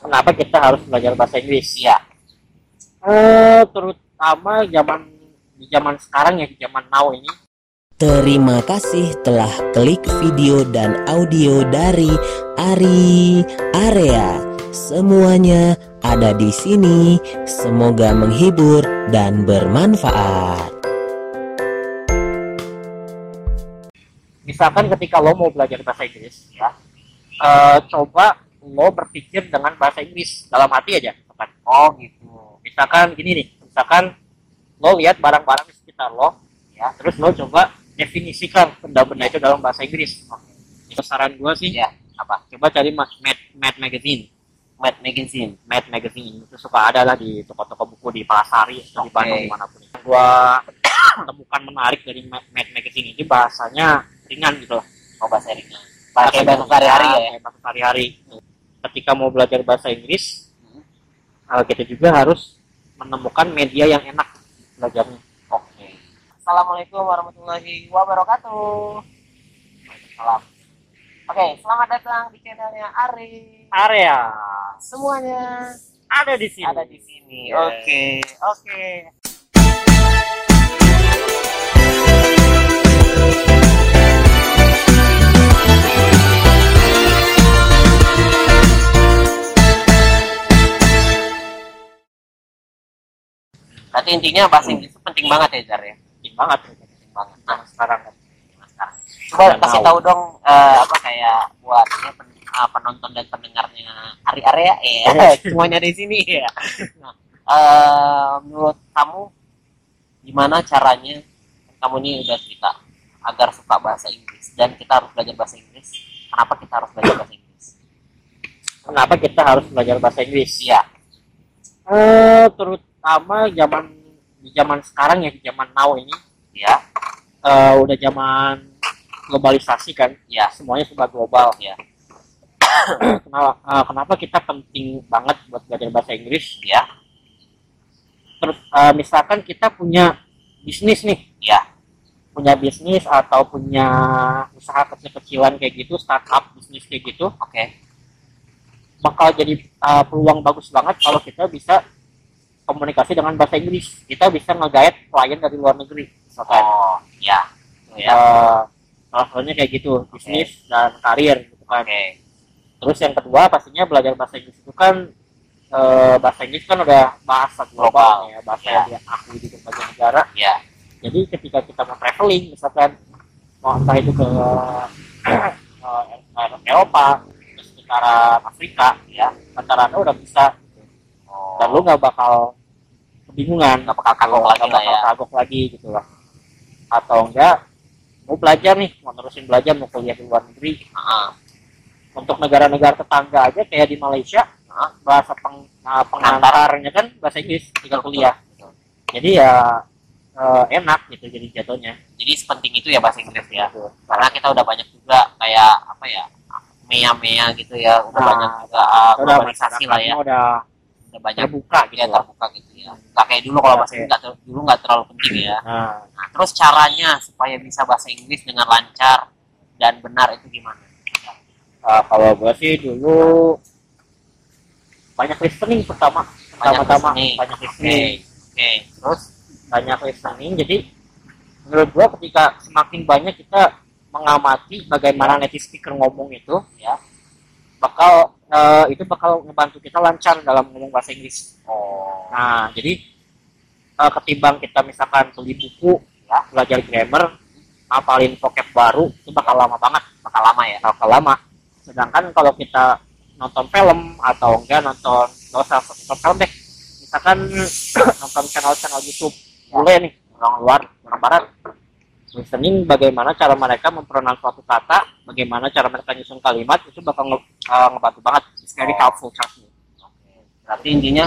kenapa kita harus belajar bahasa Inggris Iya. eh terutama zaman di zaman sekarang ya di zaman now ini Terima kasih telah klik video dan audio dari Ari Area. Semuanya ada di sini. Semoga menghibur dan bermanfaat. misalkan ketika lo mau belajar bahasa Inggris ya eh, coba lo berpikir dengan bahasa Inggris dalam hati aja misalkan Oh gitu. misalkan gini nih misalkan lo lihat barang-barang di sekitar lo ya terus lo coba definisikan benda-benda itu dalam bahasa Inggris itu saran gue sih Iya. Apa? coba cari ma- Mad, Mad Magazine Mad Magazine. Mad Magazine itu suka ada lah di toko-toko buku di Palasari atau di. Bandung di mana pun yang gue temukan menarik dari Mad, Mad Magazine ini bahasanya ringan gitu loh Oh bahasa ringan. Pakai bahasa sehari-hari ya. Bahasa sehari-hari ketika mau belajar bahasa Inggris Hmm. kita juga harus menemukan media yang enak belajarnya Oke. Assalamualaikum warahmatullahi wabarakatuh. Salam. Oke, selamat datang di channelnya Ari. area Semuanya ada di sini ada di sini. Oke, oke. Berarti intinya bahasa Inggris itu penting banget ya, Jar ya? penting banget Penting banget. nah sekarang kan Nah, coba Nggak kasih tahu. dong eh, apa kayak buat ini pen- eh, penonton dan pendengarnya Ari Area ya semuanya di sini ya. Nah, eh, menurut kamu gimana caranya kamu ini udah cerita agar suka bahasa Inggris dan kita harus belajar bahasa Inggris. Kenapa kita harus belajar bahasa Inggris? kenapa kita harus belajar bahasa Inggris Iya, eh terutama zaman di zaman sekarang ya di zaman now ini ya, eh, udah zaman globalisasi kan ya, semuanya serba global. Ya, kenapa eh, kenapa kita penting banget buat belajar bahasa Inggris? Ya, terus eh, misalkan kita punya bisnis nih. Ya, punya bisnis atau punya usaha kecil-kecilan kayak gitu startup bisnis kayak gitu oke, bakal jadi eh, peluang bagus banget kalau kita bisa komunikasi dengan bahasa Inggris. Kita bisa nge-guide klien dari luar negeri misalkan. Oh, ya, salah satunya kayak gitu bisnis dan karir gitu kan. Oke, terus yang kedua pastinya belajar bahasa Inggris itu kan eh, bahasa Inggris kan udah bahasa global ya bahasa Ya. yang diakui di berbagai negara. Ya, jadi ketika kita mau traveling misalkan mau entah itu ke eh, Eropa ke sekitaran Afrika ya rata-rata udah bisa. Oh, dan lu nggak bakal kebingungan bakal kagok lagi bakal ya. kagok lagi gitu lah atau enggak mau belajar nih mau terusin belajar mau kuliah di luar negeri Ah, untuk negara-negara tetangga aja kayak di Malaysia ah, bahasa peng, nah, pengantarnya kan bahasa Inggris tinggal kuliah betul. jadi ya eh, enak gitu jadi jatuhnya Jadi sepenting itu ya bahasa Inggris ya. Gitu. Karena kita udah banyak juga kayak apa ya mea-mea gitu ya, udah Nah, banyak juga uh, udah globalisasi lah ya, udah udah banyak terbuka gitu ya terbuka gitu ya. Gak kayak dulu kalau bahasa. Inggris nggak ter- dulu nggak terlalu penting ya. nah Nah, terus caranya supaya bisa bahasa Inggris dengan lancar dan benar itu gimana? eh, kalau gua sih dulu banyak listening pertama Banyak pertama-tama listening. banyak Oke, listening oke, terus banyak listening jadi menurut gua ketika semakin banyak kita mengamati bagaimana native speaker ngomong itu ya, bakal eh, itu bakal ngebantu kita lancar dalam ngomong bahasa Inggris. Oh, nah jadi eh, ketimbang kita misalkan beli buku ya belajar grammar hafalin vocab baru itu bakal lama banget bakal lama ya. bakal lama. Sedangkan kalau kita nonton film atau enggak nonton nggak usah nonton film deh. Misalkan nonton channel-channel YouTube boleh nih orang luar orang barat listening bagaimana cara mereka mempronounce suatu kata bagaimana cara mereka nyusun kalimat itu bakal nge- eh, ngebantu banget it's very Oh. helpful trust me. Berarti intinya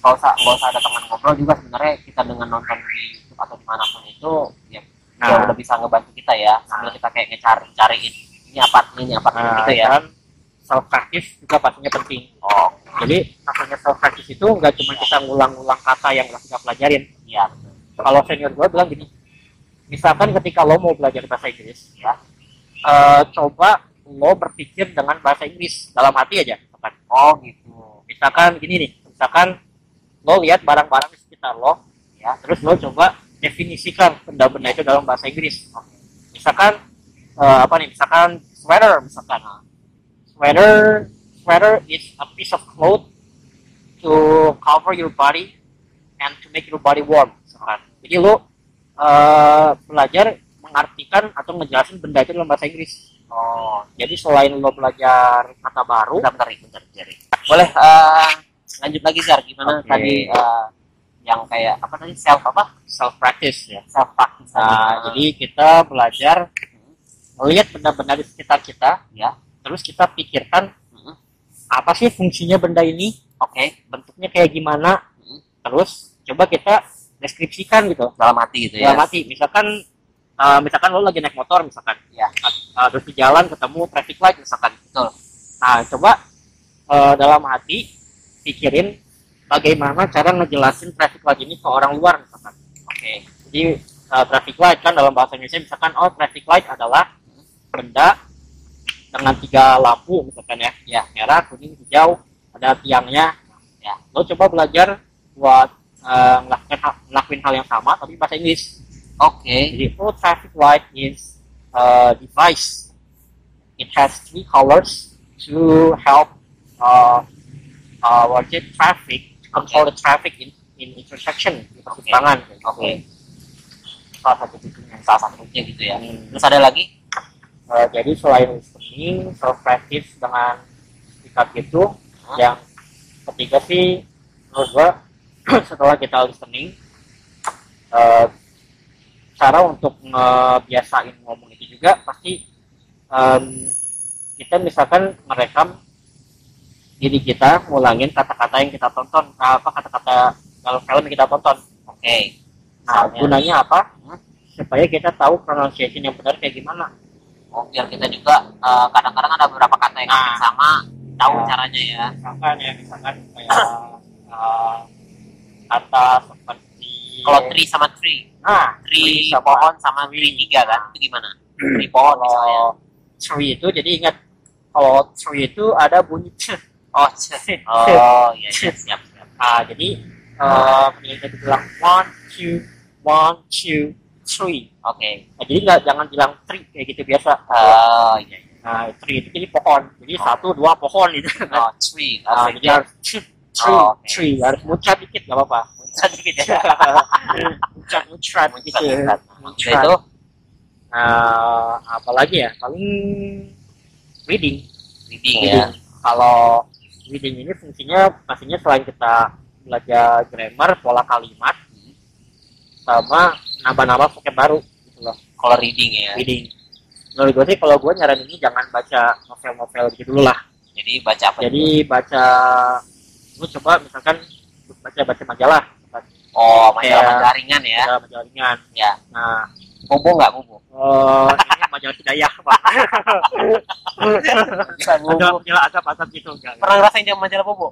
nggak usah nggak usah ada teman ngobrol juga sebenarnya kita dengan nonton di YouTube atau di mana pun itu ya Nah. ya udah bisa ngebantu kita ya sambil kita kayak ngecari cariin ini apa ini apa nah, gitu ya. dan self practice juga pastinya penting Oh jadi maksudnya self practice itu nggak cuma kita ngulang-ngulang kata yang udah kita pelajarin iya kalau senior gue bilang gini misalkan ketika lo mau belajar bahasa Inggris Ya. eh, coba lo berpikir dengan bahasa Inggris dalam hati aja misalkan oh gitu. misalkan gini nih misalkan lo lihat barang-barang di sekitar lo ya terus lo coba definisikan benda-benda itu dalam bahasa Inggris misalkan eh, apa nih misalkan sweater misalkan sweater sweater is a piece of cloth to cover your body and to make your body warm misalkan jadi lo eh, belajar mengartikan atau ngejelasin benda itu dalam bahasa Inggris. Oh. Jadi selain lo belajar kata baru bentar bentar bentar boleh eh, lanjut lagi Jar gimana Oke. tadi eh, yang kayak apa tadi self apa? Self practice ya. Self practice Nah, jadi kita belajar melihat benda-benda di sekitar kita, ya. Terus kita pikirkan apa sih fungsinya benda ini, oke. Bentuknya kayak gimana, terus coba kita deskripsikan gitu. dalam hati gitu ya Dalam hati, misalkan eh, misalkan lo lagi naik motor misalkan, Ya. Eh, terus di jalan ketemu traffic light misalkan, Betul. Nah, coba eh, dalam hati pikirin bagaimana cara ngejelasin traffic light ini ke orang luar misalkan. oke Jadi uh, traffic light kan dalam bahasa Indonesia misalkan oh traffic light adalah benda dengan tiga lampu misalkan ya, ya merah, kuning, hijau, ada tiangnya. Ya, lo coba belajar buat uh, ngelakuin, hal- ngelakuin hal yang sama tapi bahasa Inggris. oke Jadi oh traffic light is a device. It has three colors to help uh, uh, it, traffic control the traffic in in intersection di persimpangan. oke Salah satu titiknya. salah satunya gitu ya Hmm. terus ada lagi Eh, jadi selain listening, self practice dengan sikap itu, Hmm. yang ketiga sih menurut gua setelah kita listening, eh, cara untuk ngebiasain ngomong itu juga pasti em, kita misalkan merekam diri kita ngulangin kata-kata yang kita tonton, apa kata-kata dalam film yang kita tonton. oke Nah, Misalnya? gunanya apa? Supaya kita tahu pronunciation yang benar kayak gimana. oh biar kita juga eh, kadang-kadang ada beberapa kata yang Nah. sama tahu Ya. caranya ya misalkan ya misalkan kayak uh, kata seperti kalau tree sama tree nah tree sama- pohon sama tree tiga kan? Itu gimana? Tree pohon misalnya. kalau tree itu jadi ingat kalau tree itu ada bunyi c oh c- oh iya iya siap siap. Ah jadi uh, kita bilang one two one two three. Oke. Nah, jadi nggak jangan bilang tree kayak gitu biasa. Oh iya iya. Nah tree itu jadi pohon. Jadi Oh. satu dua pohon gitu oh tree nah, oh, jadi harus tree Oh, oke. tree harus muncrat dikit nggak apa-apa sedikit ya muncrat muncrat gitu Muncrat, muncrat. Muncrat. Itu Nah, apalagi ya? Paling reading. reading ya Reading. Kalau reading ini fungsinya pastinya selain kita belajar grammar, pola kalimat, sama nambah-nambah vocab baru gitu loh. kalau reading ya Reading. Menurut gue sih kalau gue nyaranin ini jangan baca novel-novel gitu dulu lah. jadi baca apa Jadi baca lu coba misalkan baca baca majalah, oh majalah Kayak- majalah ringan ya? majalah ringan. ya. Nah, bobo nggak bobo oh, ini majalah hidayah, Pak. Majalah majalah asap-asap gitu enggak. pernah ngerasain jam majalah bobo?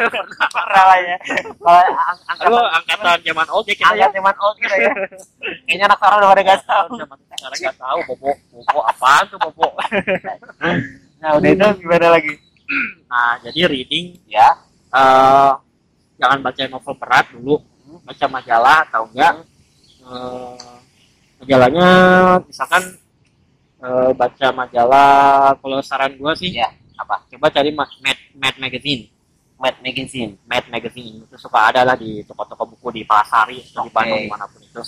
Pernah lah ya. Kalau angkatan angkatan zaman old ya kita ya. zaman old kita ya. Kayaknya anak sekarang udah pada nggak tahu. Zaman sekarang nggak tahu bobo. Bobo apaan tuh bobo. nah udah itu gimana lagi? Nah jadi reading ya eh jangan baca novel berat dulu, baca majalah atau enggak eh, majalahnya misalkan eh, baca majalah kalau saran gua sih ya apa? Coba cari Ma- Mad, Mad Magazine. Mad Magazine. Mad Magazine. Itu suka ada lah di toko-toko buku di Pasari atau di. Bandung di mana pun itu.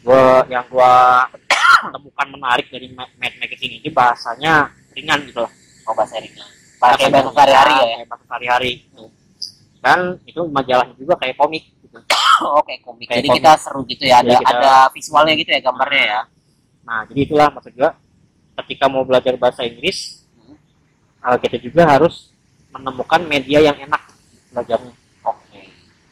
Gua yang gua temukan menarik dari Mad, Mad Magazine ini bahasanya ringan gitu loh oh bahasa ringan pakai bahasa sehari-hari ya. kayak bahasa sehari-hari gitu. dan itu majalahnya juga kayak komik gitu. Oke komik. Kayak jadi komik. kita seru gitu ya ada kita- ada visualnya gitu ya gambarnya ya. Nah jadi itulah maksud gua ketika mau belajar bahasa Inggris Hmm. eh, kita juga harus menemukan media yang enak belajarnya oke.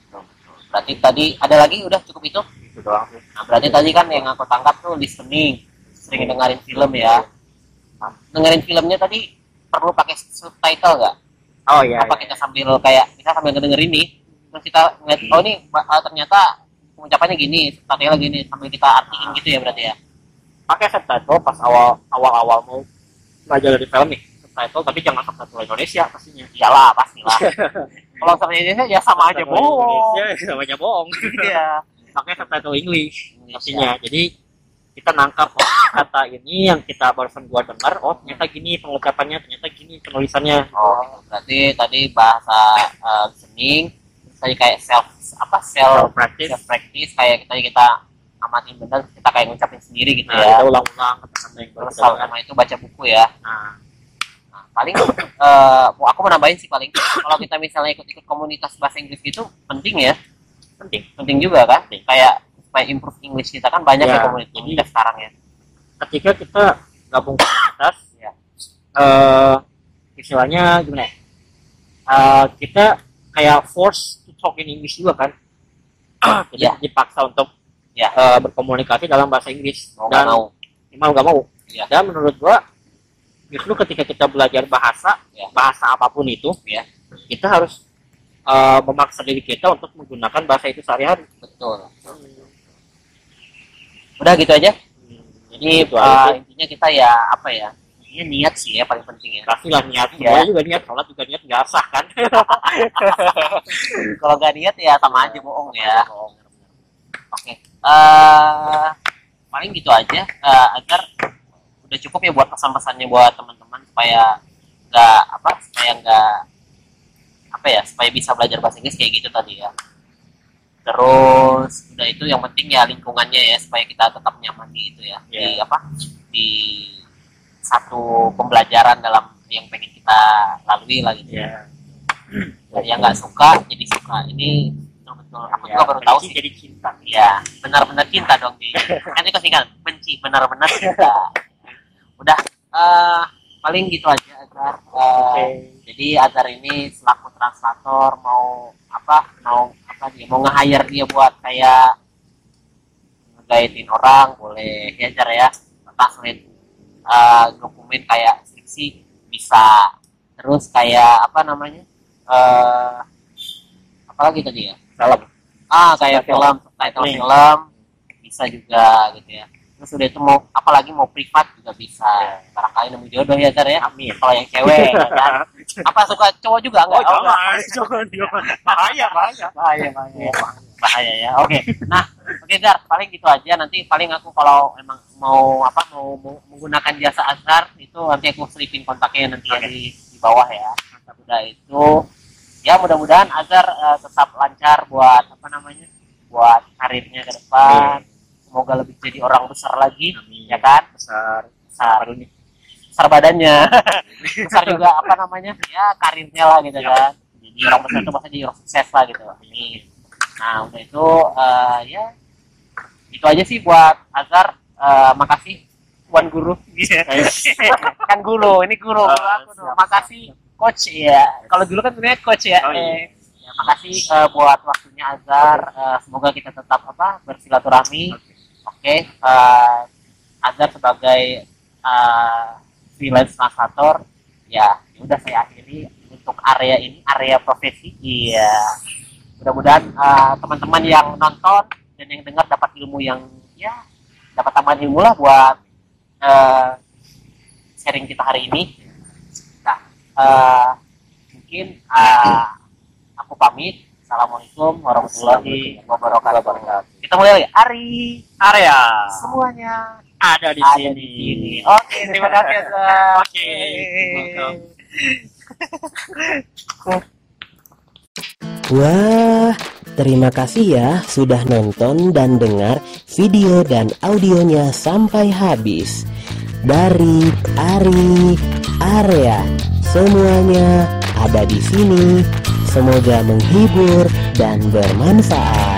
Betul, betul. berarti tadi ada lagi? Udah cukup itu? Gitu doang sih. Nah berarti tadi kan yang aku tangkap tuh listening sering dengerin film ya. Nah, dengerin filmnya tadi perlu pakai subtitle nggak? Oh iya, apa iya. kita sambil kayak kita sambil ngedenger ini terus kita ngeliat oh ini uh, ternyata pengucapannya gini subtitle gini sambil kita artiin gitu ya berarti ya? Pakai subtitle pas awal awal awal mau belajar dari film nih subtitle tapi jangan subtitle Indonesia pastinya. Iyalah pastilah. Kalau bahasa Indonesia ya sama aja Subtitle bohong. Indonesia sama aja bohong. Iya. Makanya subtitle English artinya jadi kita nangkap oh kata ini yang kita barusan gua dengar oh ternyata gini pengucapannya ternyata gini penulisannya. Oh berarti tadi bahasa uh, listening terus tadi kayak self apa self self practice self practice kayak kita kita amatin bener kita kayak ngucapin sendiri gitu nah, ya. kita ulang-ulang yang terus dengar. sama itu baca buku ya. Nah. Nah, paling eh aku mau nambahin sih paling kalau kita misalnya ikut-ikut komunitas bahasa Inggris gitu penting ya. Penting. Penting juga kan? Penting. kayak supaya improve English kita kan banyak Ya, ya komunitas jadi- sekarang ya ketika kita gabung komunitas Ya. eh istilahnya gimana ya? Eh, kita kayak force to talk in English juga kan jadi Ya. dipaksa untuk Ya. eh, berkomunikasi dalam bahasa Inggris mau dan mau mau nggak mau Ya. dan menurut gua justru ketika kita belajar bahasa Ya. bahasa apa pun itu Ya. kita harus eh, memaksa diri kita untuk menggunakan bahasa itu sehari-hari betul udah gitu aja. Jadi Itu eh, aja. intinya kita ya apa ya intinya niat sih ya paling penting ya. Pastilah niat. Ya. Juga niat sholat juga niat nggak sah kan? Kalau nggak niat ya sama aja bohong ya. Oke eh paling gitu aja eh, agar udah cukup ya buat pesan-pesannya buat teman-teman supaya nggak apa supaya nggak apa ya supaya bisa belajar bahasa Inggris kayak gitu tadi ya terus udah itu yang penting ya lingkungannya ya supaya kita tetap nyaman di itu ya. Di Ya. apa? Di satu pembelajaran dalam yang pengen kita lalui lah gitu ya. Dari yang nggak suka jadi suka. Ini betul-betul aku juga baru tahu sih. jadi cinta. Ya benar-benar cinta dong di nanti kasih kan benci benar-benar cinta. Udah eh, paling gitu aja agar eh, Oke. jadi agar ini selaku translator mau apa? Mau dia mau nge-hire dia buat kayak ngegaitin orang boleh ya jar ya. Translate eh, dokumen kayak skripsi bisa terus kayak apa namanya eh apa lagi tadi ya? Salam. ah kayak film title film bisa juga gitu ya terus udah itu mau apalagi mau privat juga bisa. Barangkali nemu jodoh ya Jar ya. Amin. kalau yang cewek ya kan. Apa suka cowok juga enggak Oh, jangan, jangan, jangan. Bahaya, bahaya. bahaya bahaya. Bahaya ya. Oke. Nah oke Gar paling gitu aja. Nanti paling aku kalau emang mau apa mau, mau menggunakan jasa Azhar itu nanti aku selipin kontaknya nanti Oke. di, di bawah ya. Udah itu. Ya mudah-mudahan Azhar eh, tetap lancar buat apa namanya buat karirnya ke depan semoga lebih jadi orang besar lagi Amin. ya kan Besar. besar nih. besar badannya besar juga apa namanya ya karirnya lah gitu Ya. kan jadi orang besar itu maksudnya jadi orang sukses lah gitu Amin. nah udah itu eh, ya itu aja sih buat Azhar Eh, makasih Tuan Guru kan guru ini guru guru Ah, aku tuh. siap. makasih coach ya kalau dulu kan sebenarnya coach ya, Oh, iya. Eh, ya makasih eh, buat waktunya Azhar Eh, semoga kita tetap apa bersilaturahmi oke eh, Azhar sebagai eh, freelance translator ya ya udah saya akhiri untuk area ini area profesi. Iya. Mudah-mudahan eh, teman-teman yang nonton dan yang dengar dapat ilmu yang ya dapat tambahan ilmu lah buat eh, sharing kita hari ini. Nah eh, mungkin eh, aku pamit. Assalamualaikum warahmatullahi wabarakatuh kita mulai lagi Ari Area semuanya ada di ada sini. di sini. Oke, terima kasih. Oke, welcome. Wah, terima kasih ya sudah nonton dan dengar video dan audionya sampai habis. Dari Ari Area, semuanya ada di sini. Semoga menghibur dan bermanfaat.